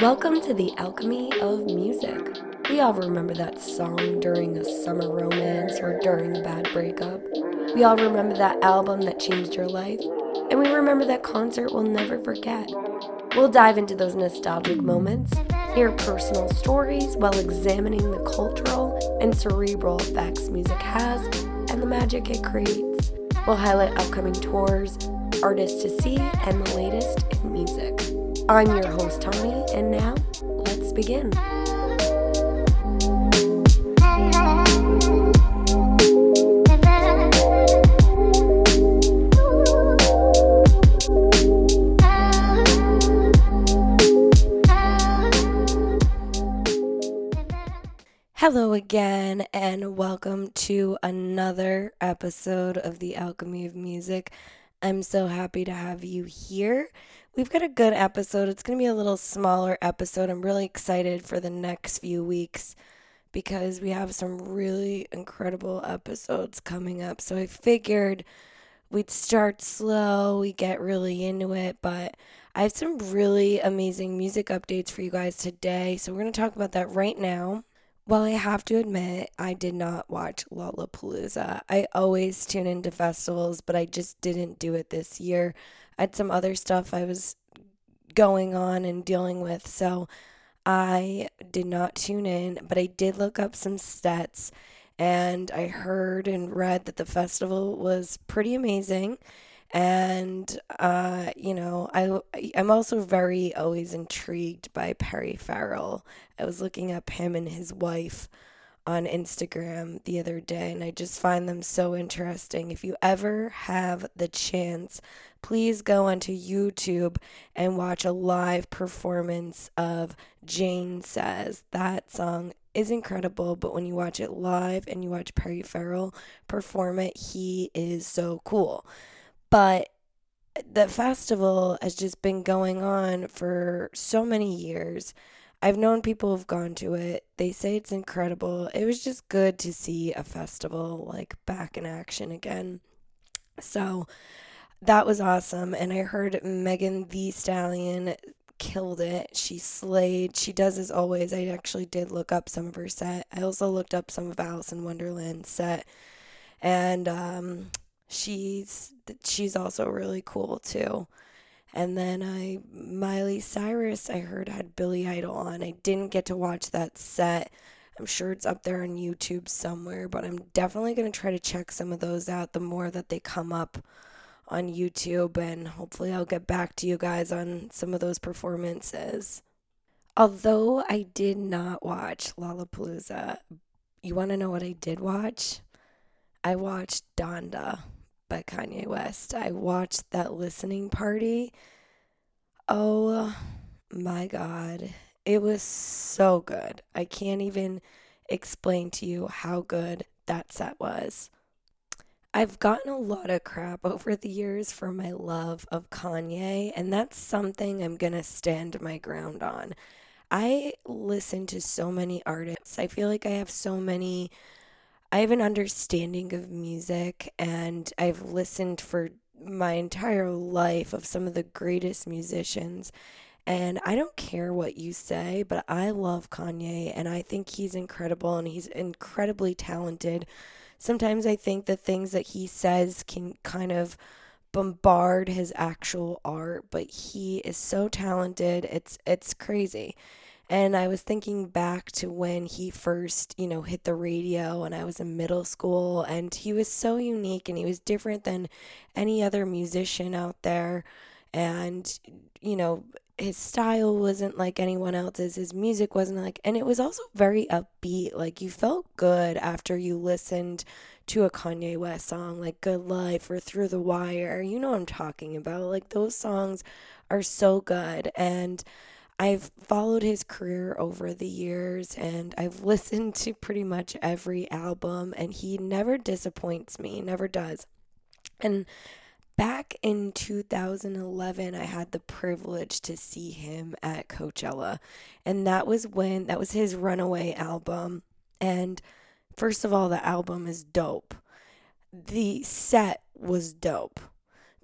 Welcome to the Alchemy of Music. We all remember that song during a summer romance or during a bad breakup. We all remember that album that changed your life. And we remember that concert we'll never forget. We'll dive into those nostalgic moments, hear personal stories while examining the cultural and cerebral effects music has and the magic it creates. We'll highlight upcoming tours, artists to see, and the latest in music. I'm your host, Tony, and now let's begin. Hello again, and welcome to another episode of the Alchemy of Music. I'm so happy to have you here. We've got a good episode. It's going to be a little smaller episode. I'm really excited for the next few weeks because we have some really incredible episodes coming up. So I figured we'd start slow, we get really into it, but I have some really amazing music updates for you guys today. So we're going to talk about that right now. Well, I have to admit, I did not watch Lollapalooza. I always tune into festivals, but I just didn't do it this year. I had some other stuff I was going on and dealing with, so I did not tune in, but I did look up some stats and I heard and read that the festival was pretty amazing and uh, you know I I'm also very always intrigued by Perry Farrell. I was looking up him and his wife on Instagram the other day, and I just find them so interesting. If you ever have the chance, please go onto YouTube and watch a live performance of Jane Says. That song is incredible, but when you watch it live and you watch Perry Farrell perform it, he is so cool. But the festival has just been going on for so many years. I've known people who've gone to it. They say it's incredible. It was just good to see a festival like back in action again. So that was awesome. And I heard Megan Thee Stallion killed it. She slayed. She does as always. I actually did look up some of her set. I also looked up some of Alice in Wonderland's set. And um, she's she's also really cool too. And then I Miley Cyrus I heard had Billy Idol on. I didn't get to watch that set. I'm sure it's up there on YouTube somewhere, but I'm definitely going to try to check some of those out the more that they come up on YouTube and hopefully I'll get back to you guys on some of those performances. Although I did not watch Lollapalooza, you want to know what I did watch? I watched Donda by Kanye West. I watched that listening party. Oh my God. It was so good. I can't even explain to you how good that set was. I've gotten a lot of crap over the years for my love of Kanye, and that's something I'm going to stand my ground on. I listen to so many artists. I feel like I have so many I have an understanding of music and I've listened for my entire life of some of the greatest musicians. And I don't care what you say, but I love Kanye and I think he's incredible and he's incredibly talented. Sometimes I think the things that he says can kind of bombard his actual art, but he is so talented. It's it's crazy. And I was thinking back to when he first, you know, hit the radio and I was in middle school and he was so unique and he was different than any other musician out there. And, you know, his style wasn't like anyone else's. His music wasn't like, and it was also very upbeat. Like you felt good after you listened to a Kanye West song, like Good Life or Through the Wire. You know what I'm talking about. Like those songs are so good. And, I've followed his career over the years and I've listened to pretty much every album, and he never disappoints me, never does. And back in 2011, I had the privilege to see him at Coachella, and that was when that was his Runaway album. And first of all, the album is dope, the set was dope.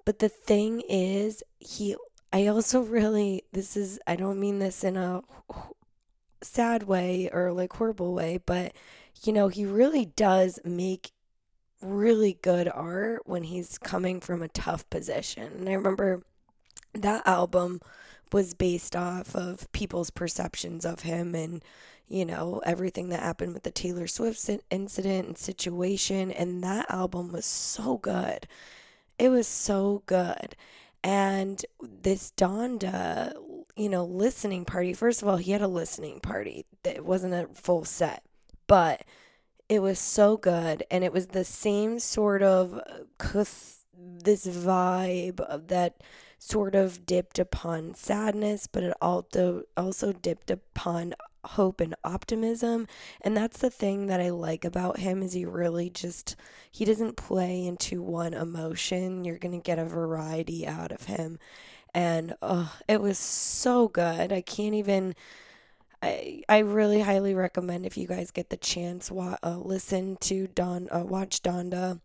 But the thing is, he I also really, this is, I don't mean this in a sad way or like horrible way, but you know, he really does make really good art when he's coming from a tough position. And I remember that album was based off of people's perceptions of him and you know everything that happened with the Taylor Swift incident and situation and that album was so good. It was so good. And this Donda, you know, listening party, first of all, he had a listening party. It wasn't a full set, but it was so good. And it was the same sort of uh, this vibe of that sort of dipped upon sadness, but it also also dipped upon hope and optimism. And that's the thing that I like about him is he really just he doesn't play into one emotion. You're going to get a variety out of him. And oh, it was so good. I can't even I I really highly recommend if you guys get the chance wa- uh, listen to Don uh, watch Donda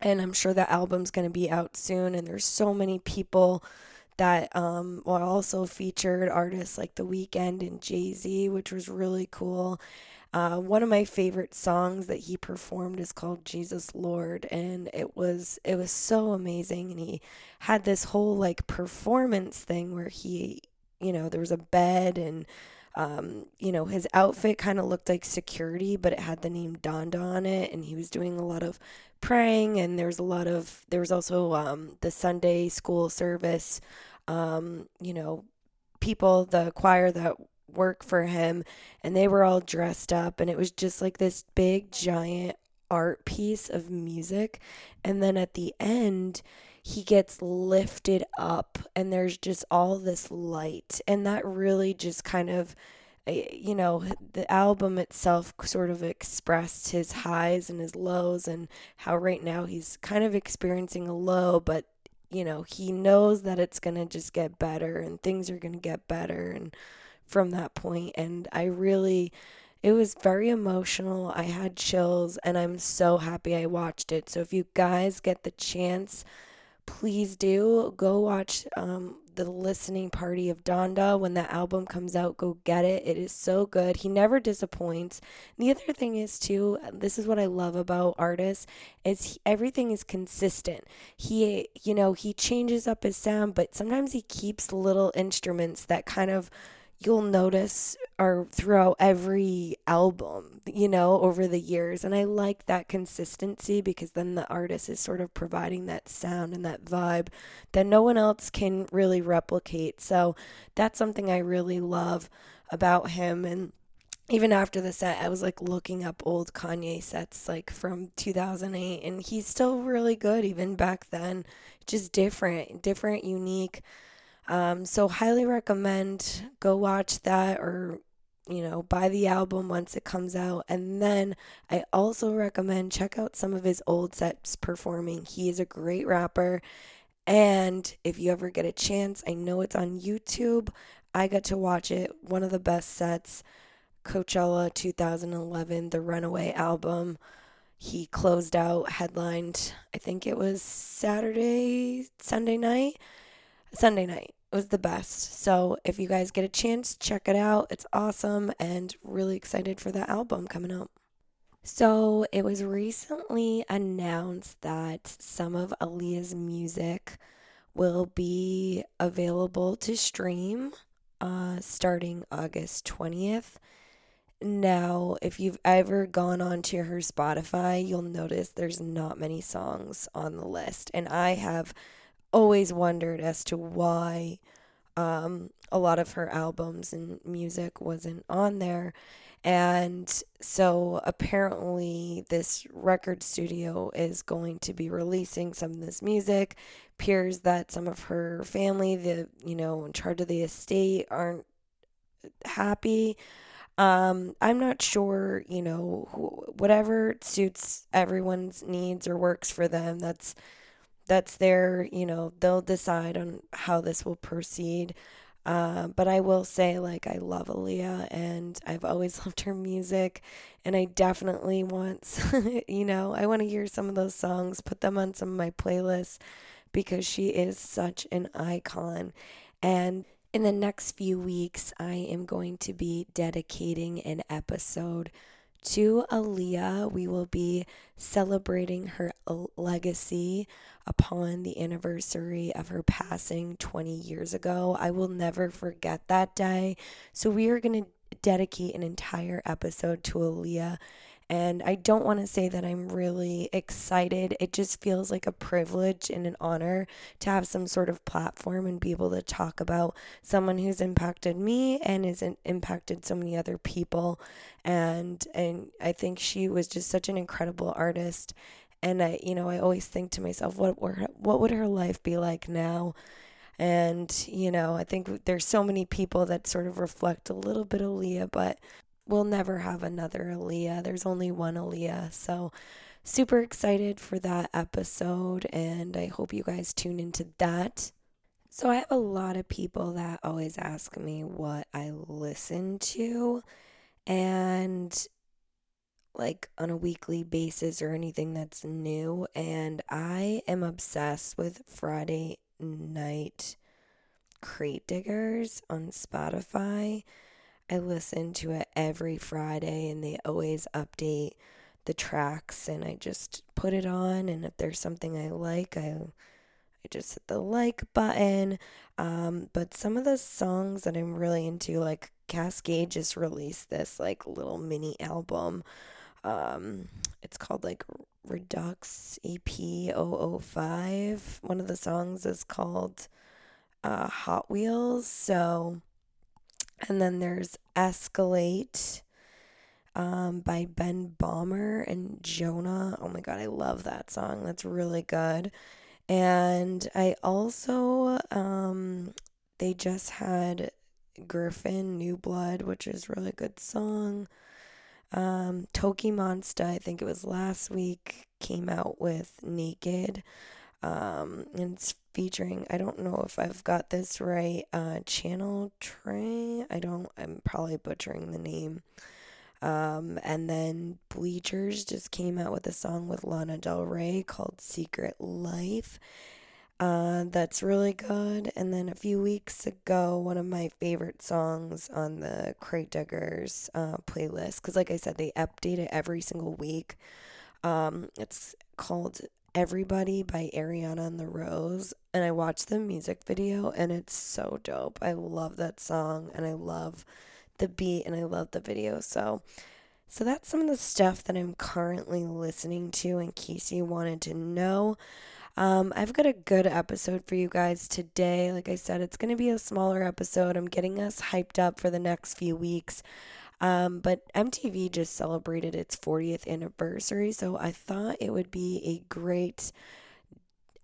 and I'm sure that album's going to be out soon and there's so many people that um well also featured artists like The Weeknd and Jay-Z which was really cool. Uh, one of my favorite songs that he performed is called Jesus Lord and it was it was so amazing and he had this whole like performance thing where he you know there was a bed and um, you know, his outfit kind of looked like security, but it had the name Donda on it, and he was doing a lot of praying and there's a lot of there was also um, the sunday school service um, you know people the choir that work for him and they were all dressed up and it was just like this big giant art piece of music. And then at the end he gets lifted up and there's just all this light. And that really just kind of you know, the album itself sort of expressed his highs and his lows, and how right now he's kind of experiencing a low, but you know, he knows that it's going to just get better and things are going to get better. And from that point, and I really, it was very emotional. I had chills, and I'm so happy I watched it. So if you guys get the chance, please do go watch um, the listening party of Donda. When that album comes out, go get it. It is so good. He never disappoints. And the other thing is too, this is what I love about artists is he, everything is consistent. He, you know, he changes up his sound, but sometimes he keeps little instruments that kind of you'll notice are throughout every album, you know, over the years. And I like that consistency because then the artist is sort of providing that sound and that vibe that no one else can really replicate. So that's something I really love about him. And even after the set, I was like looking up old Kanye sets like from 2008, and he's still really good even back then. Just different, different, unique um, so highly recommend go watch that or you know buy the album once it comes out. And then i also recommend check out some of his old sets performing. He is a great rapper. And if you ever get a chance i know it's on youtube. I got to watch it. One of the best sets coachella 2011 the runaway album. He closed out headlined i think it was saturday sunday night? Sunday night was the best. So if you guys get a chance, check it out. It's awesome and really excited for that album coming out. So it was recently announced that some of Aaliyah's music will be available to stream uh, starting August 20th. Now, if you've ever gone onto her Spotify, you'll notice there's not many songs on the list. And I have always wondered as to why um, a lot of her albums and music wasn't on there. And so apparently, this record studio is going to be releasing some of this music. Appears that some of her family, the you know, in charge of the estate, aren't happy. Um, I'm not sure, you know, whatever suits everyone's needs or works for them. That's that's their, you know, they'll decide on how this will proceed. Uh, but I will say, like, I love Aaliyah and I've always loved her music. And I definitely want, you know, I want to hear some of those songs, put them on some of my playlists because she is such an icon. And in the next few weeks, I am going to be dedicating an episode to Aaliyah. We will be celebrating her legacy upon the anniversary of her passing 20 years ago. I will never forget that day. So, we are going to dedicate an entire episode to Aaliyah and I don't want to say that I'm really excited. It just feels like a privilege and an honor to have some sort of platform and be able to talk about someone who's impacted me and has impacted so many other people. And and I think she was just such an incredible artist. And I, you know, I always think to myself, what were what would her life be like now? And, you know, I think there's so many people that sort of reflect a little bit of Aaliyah, but we'll never have another Aaliyah. There's only one Aaliyah. So, super excited for that episode, and I hope you guys tune into that. So, I have a lot of people that always ask me what I listen to, and like on a weekly basis or anything that's new. And I am obsessed with Friday night crate diggers on Spotify. I listen to it every Friday and they always update the tracks and I just put it on and if there's something I like, I I just hit the like button. Um, but some of the songs that I'm really into, like Kaskade just released this like little mini album. Um, it's called like Redux EP 005. One of the songs is called uh, Hot Wheels. So and then there's Escalate um, by Ben Böhmer and Jonah. Oh my God, I love that song. That's really good. And I also, um, they just had Gryffin New Blood, which is really good song. Um, TOKiMONSTA, I think it was last week, came out with Naked. Um, and it's featuring, I don't know if I've got this right, uh, Channel Tres. I don't, I'm probably butchering the name. Um, and then Bleachers just came out with a song with Lana Del Rey called Secret Life. Uh, that's really good. And then a few weeks ago, one of my favorite songs on the Crate Diggers uh, playlist, because like I said, they update it every single week. Um, it's called Everybody by Ariana and the Rose. And I watched the music video and it's so dope. I love that song and I love the beat and I love the video. So so that's some of the stuff that I'm currently listening to in case you wanted to know. Um, I've got a good episode for you guys today. Like I said, it's going to be a smaller episode. I'm getting us hyped up for the next few weeks. Um, but MTV just celebrated its 40th anniversary, so I thought it would be a great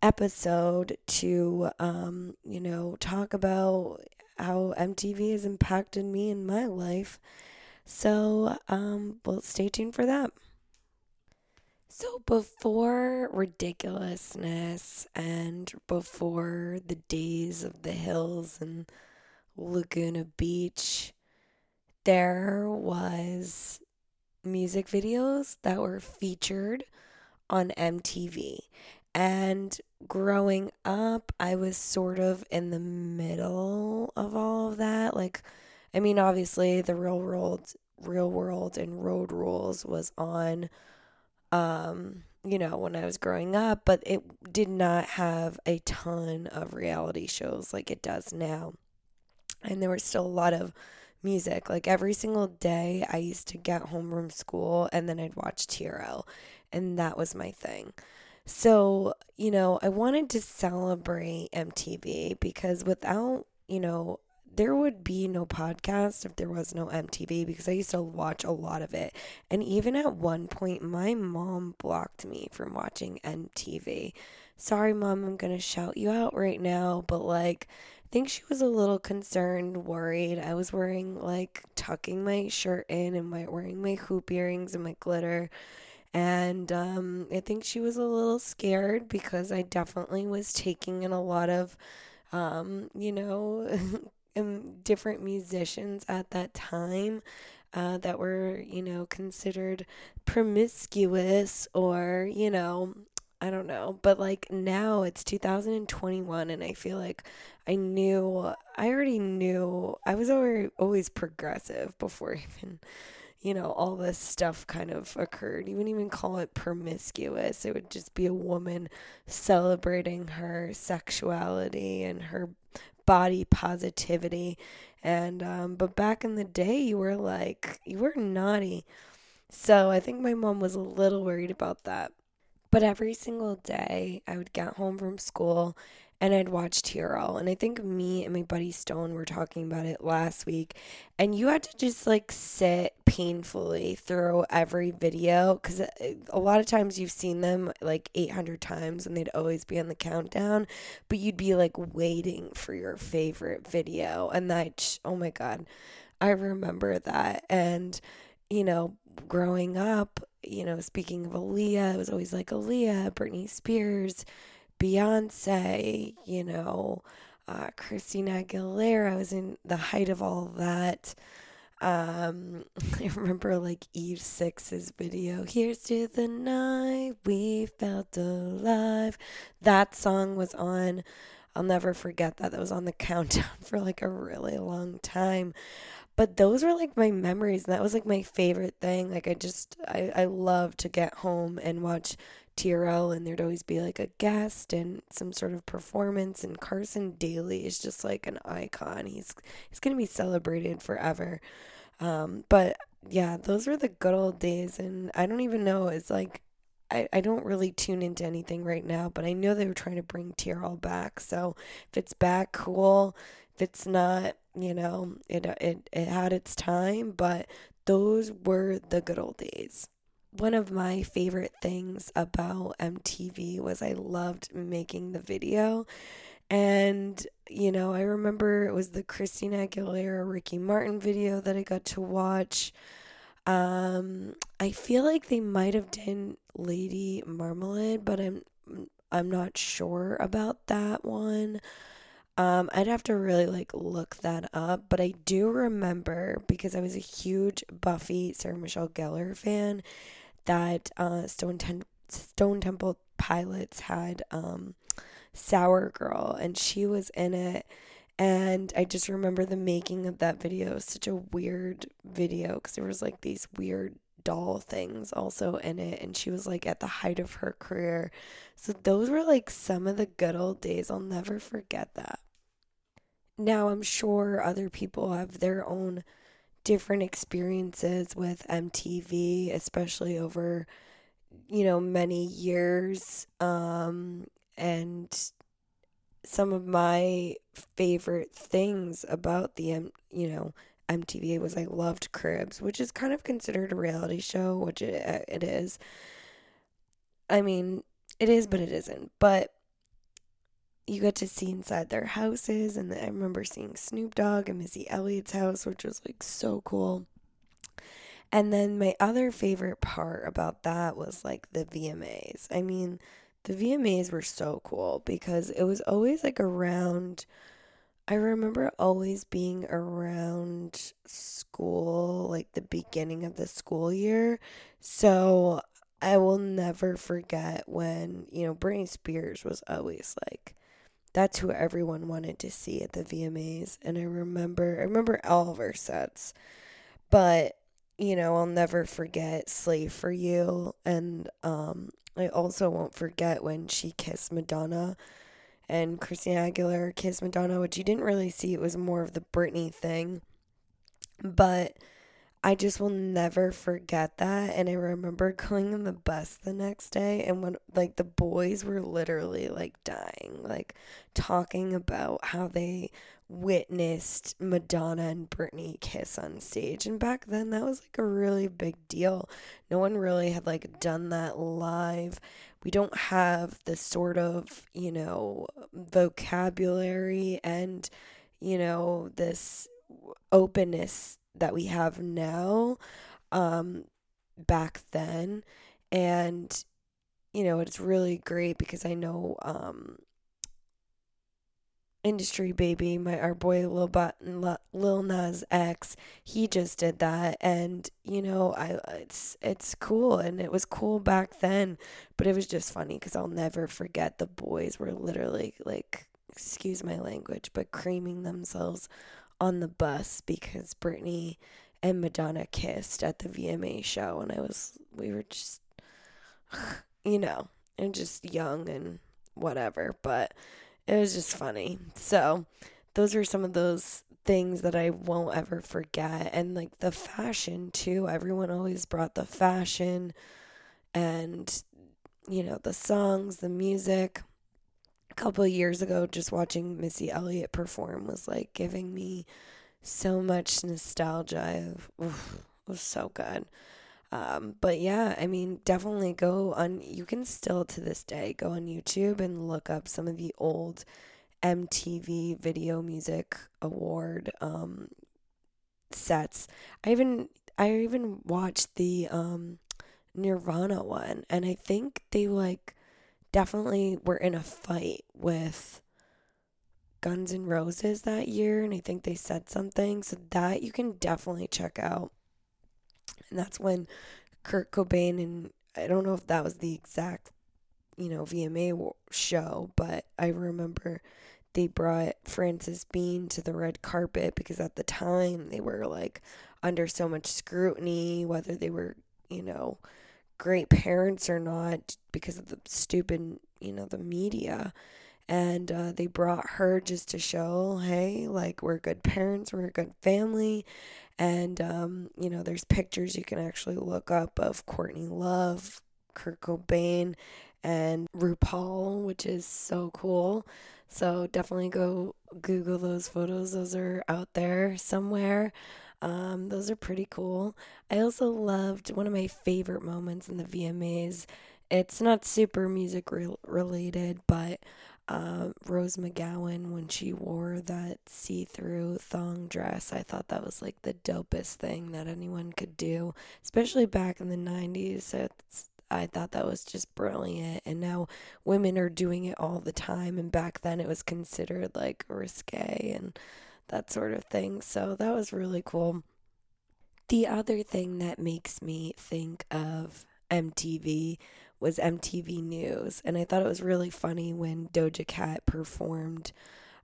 episode to, um, you know, talk about how MTV has impacted me in my life. So, um, well, stay tuned for that. So, before ridiculousness and before the days of the hills and Laguna Beach, there was music videos that were featured on MTV. And growing up, I was sort of in the middle of all of that. Like, I mean, obviously, the real world, real world, and road rules was on, um, you know, when I was growing up, but it did not have a ton of reality shows like it does now. And there were still a lot of music. Like every single day, I used to get home from school and then I'd watch TRL, and that was my thing. So, you know, I wanted to celebrate MTV because without, you know, there would be no podcast if there was no MTV because I used to watch a lot of it. And even at one point, my mom blocked me from watching MTV. Sorry, mom, I'm going to shout you out right now, but like, think she was a little concerned, worried. I was wearing like tucking my shirt in and my wearing my hoop earrings and my glitter. And um, I think she was a little scared because I definitely was taking in a lot of, um, you know, different musicians at that time uh, that were, you know, considered promiscuous or, you know, I don't know. But like now it's 2021 and I feel like I knew I already knew I was always progressive before even you know all this stuff kind of occurred. You wouldn't even call it promiscuous. It would just be a woman celebrating her sexuality and her body positivity. And um but back in the day you were like you were naughty. So I think my mom was a little worried about that. But every single day, I would get home from school and I'd watch TRL. And I think me and my buddy Stone were talking about it last week. And you had to just like sit painfully through every video because uh, a lot of times you've seen them like 800 times and they'd always be on the countdown. But you'd be like waiting for your favorite video. And that, oh my God, I remember that. And, you know, growing up, you know, speaking of Aaliyah, it was always like Aaliyah, Britney Spears, Beyonce, you know, uh, Christina Aguilera I was in the height of all that. Um, I remember like Eve Six's video, Here's to the night we felt alive. That song was on. I'll never forget that. That was on the countdown for like a really long time but those were like my memories and that was like my favorite thing like i just i, I love to get home and watch TRL and there'd always be like a guest and some sort of performance and Carson Daly is just like an icon. He's he's going to be celebrated forever. Um, but yeah, those were the good old days and I don't even know it's like I, I don't really tune into anything right now, but I know they were trying to bring TRL back. So if it's back, cool. It's not, you know, it it it had its time, but those were the good old days. One of my favorite things about MTV was I loved making the video. And, you know, I remember it was the Christina Aguilera Ricky Martin video that I got to watch. Um, I feel like they might have done Lady Marmalade, but I'm I'm not sure about that one. Um, I'd have to really like look that up, but I do remember because I was a huge Buffy Sarah Michelle Gellar fan that uh, Stone Ten- Stone Temple Pilots had um, Sour Girl, and she was in it. And I just remember the making of that video such a weird video because there was like these weird doll things also in it and she was like at the height of her career. So those were like some of the good old days. I'll never forget that. Now, I'm sure other people have their own different experiences with MTV, especially over, you know, many years. Um, and some of my favorite things about the, M, you know, MTV was I loved Cribs, which is kind of considered a reality show, which it, it is. I mean, it is, but it isn't. But you get to see inside their houses. And I remember seeing Snoop Dogg and Missy Elliott's house, which was like so cool. And then my other favorite part about that was like the VMAs. I mean, the VMAs were so cool because it was always like around. I remember always being around school, like the beginning of the school year. So I will never forget when, you know, Britney Spears was always like that's who everyone wanted to see at the VMAs. And I remember, I remember all of our sets, but you know, I'll never forget Slave for You. And um, I also won't forget when she kissed Madonna and Christina Aguilera kissed Madonna, which you didn't really see. It was more of the Britney thing. But I just will never forget that. And I remember going on the bus the next day, and when like the boys were literally like dying, like talking about how they witnessed Madonna and Britney kiss on stage. And back then, that was like a really big deal. No one really had like done that live. We don't have the sort of, you know, vocabulary and, you know, this openness that we have now um, back then. And, you know, it's really great because I know um, industry baby, my our boy Lil, but, Lil Nas X, he just did that, and you know, I it's it's cool, and it was cool back then, but it was just funny because I'll never forget the boys were literally like, excuse my language, but creaming themselves on the bus because Britney and Madonna kissed at the VMA show, and I was we were just, you know, and just young and whatever, but it was just funny. So, those are some of those things that I won't ever forget. And like the fashion, too. Everyone always brought the fashion and, you know, the songs, the music. Couple years ago, just watching Missy Elliott perform was like giving me so much nostalgia. Oof, it was so good. Um, but yeah, I mean, definitely go on. You can still to this day go on YouTube and look up some of the old MTV Video Music Award um, sets. I even I even watched the um, Nirvana one, and I think they like definitely were in a fight with Guns N' Roses that year, and I think they said something. So that you can definitely check out and that's when Kurt Cobain and I don't know if that was the exact, you know, VMA show, but I remember they brought Frances Bean to the red carpet because at the time they were like under so much scrutiny, whether they were, you know, great parents or not because of the stupid, you know, the media. And uh, they brought her just to show, hey, like, we're good parents, we're a good family. And, um, you know, there's pictures you can actually look up of Courtney Love, Kurt Cobain, and RuPaul, which is so cool. So definitely go Google those photos. Those are out there somewhere. Um, those are pretty cool. I also loved one of my favorite moments in the VMAs. It's not super music re- related, but uh, Rose McGowan when she wore that see through thong dress. I thought that was like the dopest thing that anyone could do, especially back in the 90s. It's, I thought that was just brilliant. And now women are doing it all the time. And back then it was considered like risque and that sort of thing. So that was really cool. The other thing that makes me think of MTV was MTV News. And I thought it was really funny when Doja Cat performed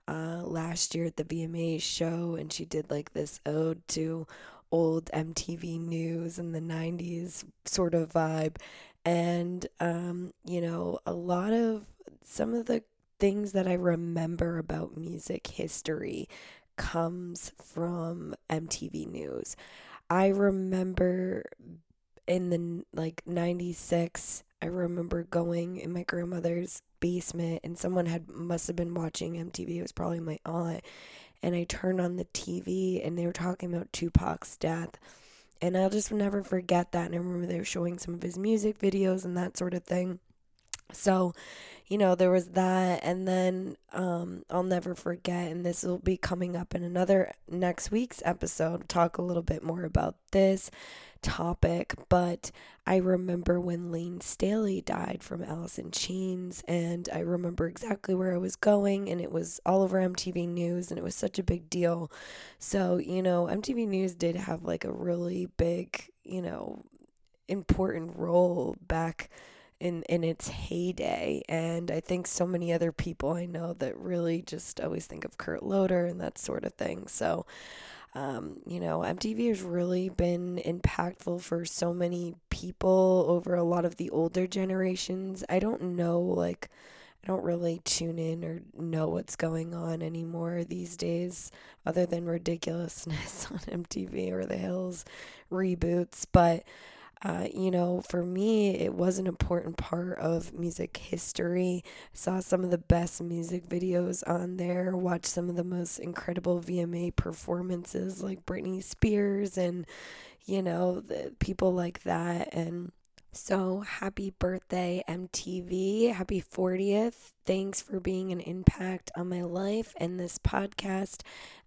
uh, last year at the VMA show and she did like this ode to old MTV News in the 90s sort of vibe. And, um, you know, a lot of some of the things that I remember about music history comes from MTV News. I remember in the like 96 I remember going in my grandmother's basement and someone had must have been watching MTV. It was probably my aunt. And I turned on the TV and they were talking about Tupac's death. And I'll just never forget that. And I remember they were showing some of his music videos and that sort of thing. So, you know, there was that. And then um, I'll never forget, and this will be coming up in another next week's episode, talk a little bit more about this topic, but I remember when Layne Staley died from Alice in Chains, and I remember exactly where I was going, and it was all over MTV News, and it was such a big deal. So, you know, MTV News did have like a really big, you know, important role back in in its heyday and I think so many other people I know that really just always think of Kurt Loder and that sort of thing. So um, you know, MTV has really been impactful for so many people over a lot of the older generations. I don't know, like, I don't really tune in or know what's going on anymore these days, other than ridiculousness on MTV or The Hills reboots. But uh, you know, for me, it was an important part of music history. Saw some of the best music videos on there, watched some of the most incredible VMA performances like Britney Spears and, you know, the people like that. And so happy birthday, MTV. Happy 40th. Thanks for being an impact on my life and this podcast.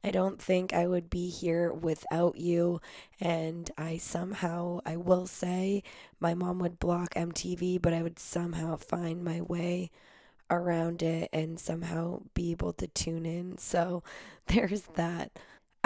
I don't think I would be here without you. And I somehow, I will say, my mom would block MTV, but I would somehow find my way around it and somehow be able to tune in. So there's that.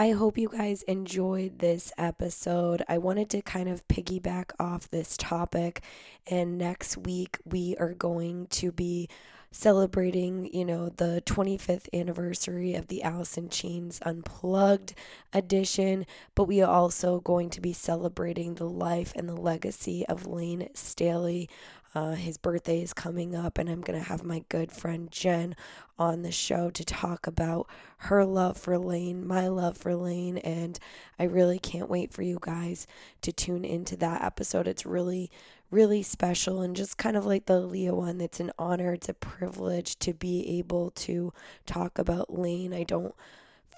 I hope you guys enjoyed this episode. I wanted to kind of piggyback off this topic, and next week we are going to be celebrating, you know, the 25th anniversary of the Alice in Chains Unplugged edition, but we are also going to be celebrating the life and the legacy of Layne Staley. Uh, his birthday is coming up, and I'm going to have my good friend Jen on the show to talk about her love for Layne, my love for Layne, and I really can't wait for you guys to tune into that episode. It's really, really special and just kind of like the Aaliyah one. It's an honor, it's a privilege to be able to talk about Layne. I don't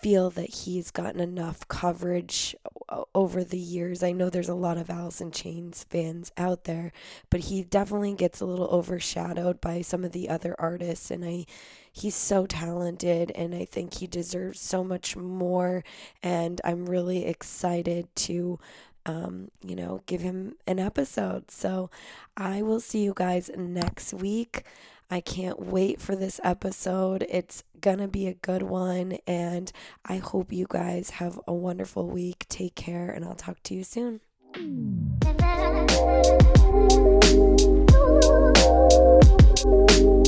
feel that he's gotten enough coverage over the years. I know there's a lot of Alice in Chains fans out there, but he definitely gets a little overshadowed by some of the other artists and I he's so talented and I think he deserves so much more and I'm really excited to um, you know, give him an episode. So I will see you guys next week. I can't wait for this episode. It's going to be a good one. And I hope you guys have a wonderful week. Take care, and I'll talk to you soon.